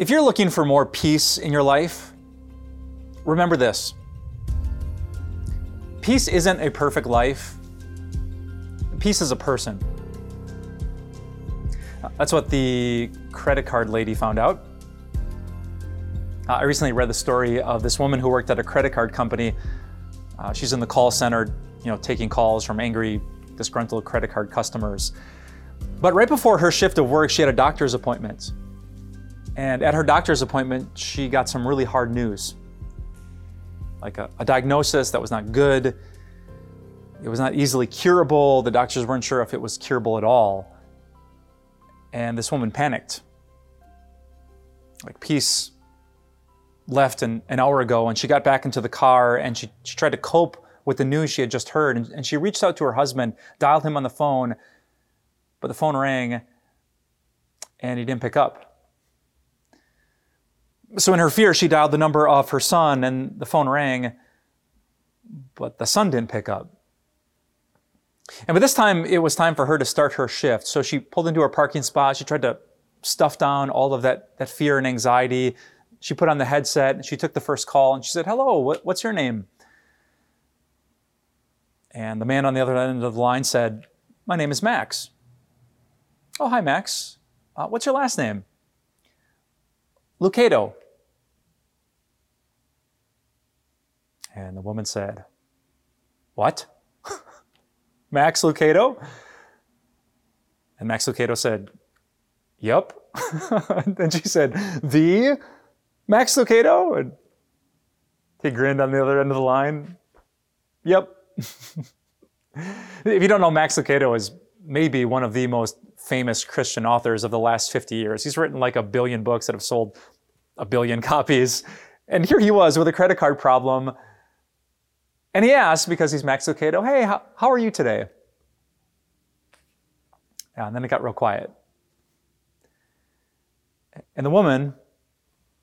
If you're looking for more peace in your life, remember this peace isn't a perfect life, peace is a person. That's what the credit card lady found out. Uh, I recently read the story of this woman who worked at a credit card company. Uh, she's in the call center, you know, taking calls from angry, disgruntled credit card customers. But right before her shift of work, she had a doctor's appointment. And at her doctor's appointment, she got some really hard news like a, a, diagnosis that was not good. It was not easily curable. The doctors weren't sure if it was curable at all. And this woman panicked. Like, peace left an, an hour ago, and she got back into the car and she, she tried to cope with the news she had just heard. And, and she reached out to her husband, dialed him on the phone, but the phone rang and he didn't pick up. So, in her fear, she dialed the number of her son, and the phone rang, but the son didn't pick up. And by this time, it was time for her to start her shift. So she pulled into her parking spot. She tried to stuff down all of that, that fear and anxiety. She put on the headset and she took the first call and she said, Hello, what, what's your name? And the man on the other end of the line said, My name is Max. Oh, hi, Max. Uh, what's your last name? Lucado. And the woman said, What? Max Lucado? And Max Lucado said, Yup. then she said, The Max Lucado? And he grinned on the other end of the line. Yep. if you don't know, Max Lucado is maybe one of the most famous Christian authors of the last 50 years. He's written like a billion books that have sold a billion copies. And here he was with a credit card problem and he asked, because he's Max Lucado, hey, how, how are you today? And then it got real quiet. And the woman,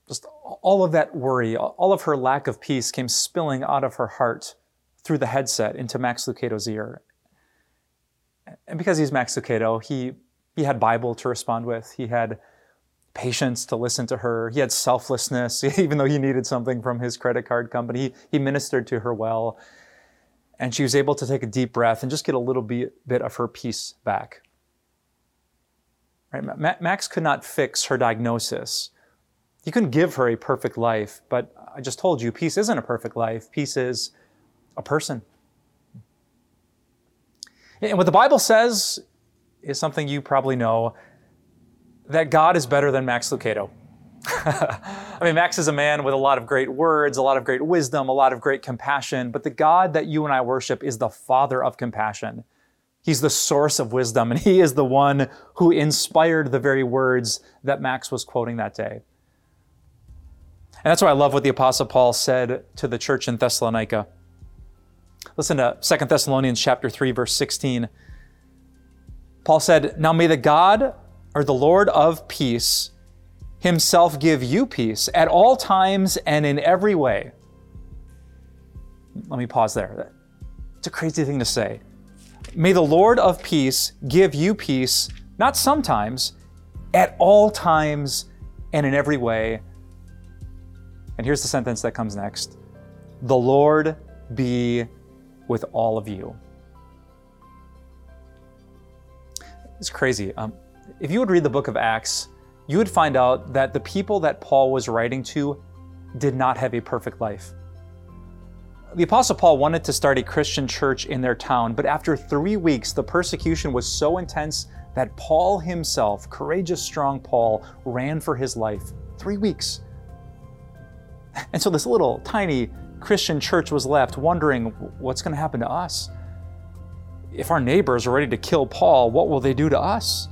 just all of that worry, all of her lack of peace came spilling out of her heart through the headset into Max Lucado's ear. And because he's Max Lucado, he, he had Bible to respond with. He had patience to listen to her. He had selflessness, even though he needed something from his credit card company. He, he ministered to her well. And she was able to take a deep breath and just get a little bit, bit of her peace back. Right? Max could not fix her diagnosis. He couldn't give her a perfect life, but I just told you, peace isn't a perfect life. Peace is a person. And what the Bible says is something you probably know that God is better than Max Lucado. I mean, Max is a man with a lot of great words, a lot of great wisdom, a lot of great compassion, but the God that you and I worship is the Father of compassion. He's the source of wisdom, and He is the one who inspired the very words that Max was quoting that day. And that's why I love what the Apostle Paul said to the church in Thessalonica. Listen to 2 Thessalonians chapter 3, verse 16. Paul said, Now may the God or the Lord of peace himself give you peace at all times and in every way. Let me pause there. It's a crazy thing to say. May the Lord of peace give you peace, not sometimes, at all times and in every way. And here's the sentence that comes next The Lord be with all of you. It's crazy. Um, if you would read the book of Acts, you would find out that the people that Paul was writing to did not have a perfect life. The Apostle Paul wanted to start a Christian church in their town, but after three weeks, the persecution was so intense that Paul himself, courageous, strong Paul, ran for his life. Three weeks. And so this little tiny Christian church was left wondering what's going to happen to us? If our neighbors are ready to kill Paul, what will they do to us?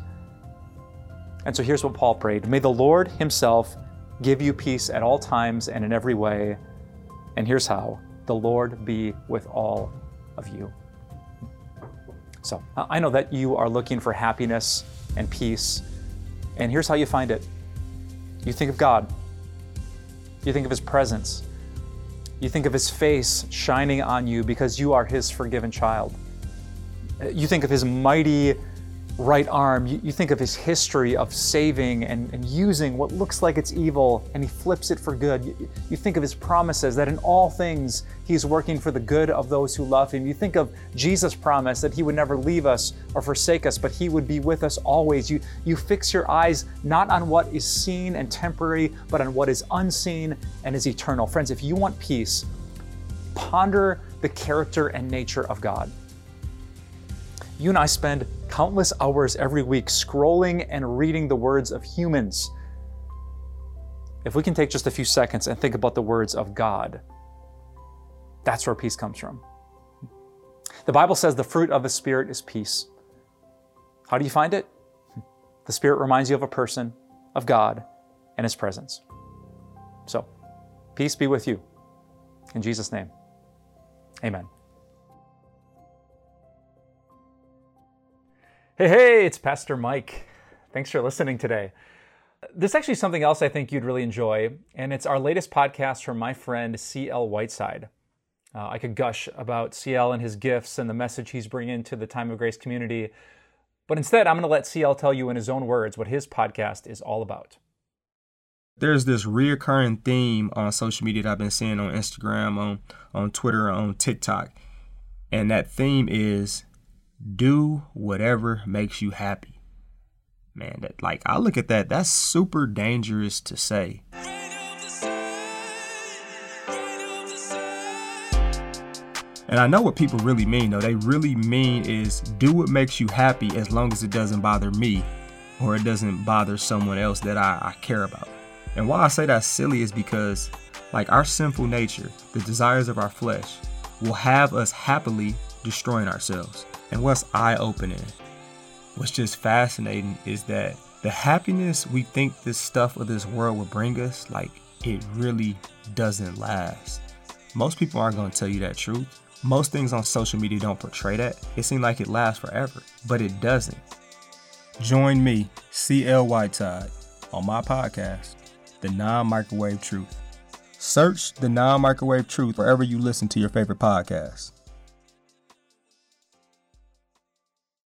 And so here's what Paul prayed May the Lord Himself give you peace at all times and in every way. And here's how the Lord be with all of you. So I know that you are looking for happiness and peace. And here's how you find it you think of God, you think of His presence, you think of His face shining on you because you are His forgiven child. You think of His mighty right arm, you, you, think of his history of saving and, and, using what looks like it's evil and he flips it for good. You, you, think of his promises that in all things he's working for the good of those who love him. You think of Jesus' promise that he would never leave us or forsake us, but he would be with us always. You, you fix your eyes not on what is seen and temporary, but on what is unseen and is eternal. Friends, if you want peace, ponder the character and nature of God. You and I spend countless hours every week scrolling and reading the words of humans. If we can take just a few seconds and think about the words of God, that's where peace comes from. The Bible says the fruit of the Spirit is peace. How do you find it? The Spirit reminds you of a person, of God, and His presence. So, peace be with you. In Jesus' name, amen. Hey, hey, it's Pastor Mike. Thanks for listening today. There's actually something else I think you'd really enjoy, and it's our latest podcast from my friend C.L. Whiteside. Uh, I could gush about CL and his gifts and the message he's bringing to the Time of Grace community, but instead, I'm going to let CL tell you in his own words what his podcast is all about. There's this reoccurring theme on social media that I've been seeing on Instagram, on, on Twitter, on TikTok, and that theme is do whatever makes you happy. Man, that like I look at that, that's super dangerous to say. And I know what people really mean though. They really mean is do what makes you happy as long as it doesn't bother me or it doesn't bother someone else that I, I care about. And why I say that's silly is because like our sinful nature, the desires of our flesh, will have us happily destroying ourselves. And what's eye opening, what's just fascinating is that the happiness we think this stuff of this world will bring us, like it really doesn't last. Most people aren't going to tell you that truth. Most things on social media don't portray that. It seems like it lasts forever, but it doesn't. Join me, CL Whiteside, on my podcast, The Non Microwave Truth. Search The Non Microwave Truth wherever you listen to your favorite podcasts.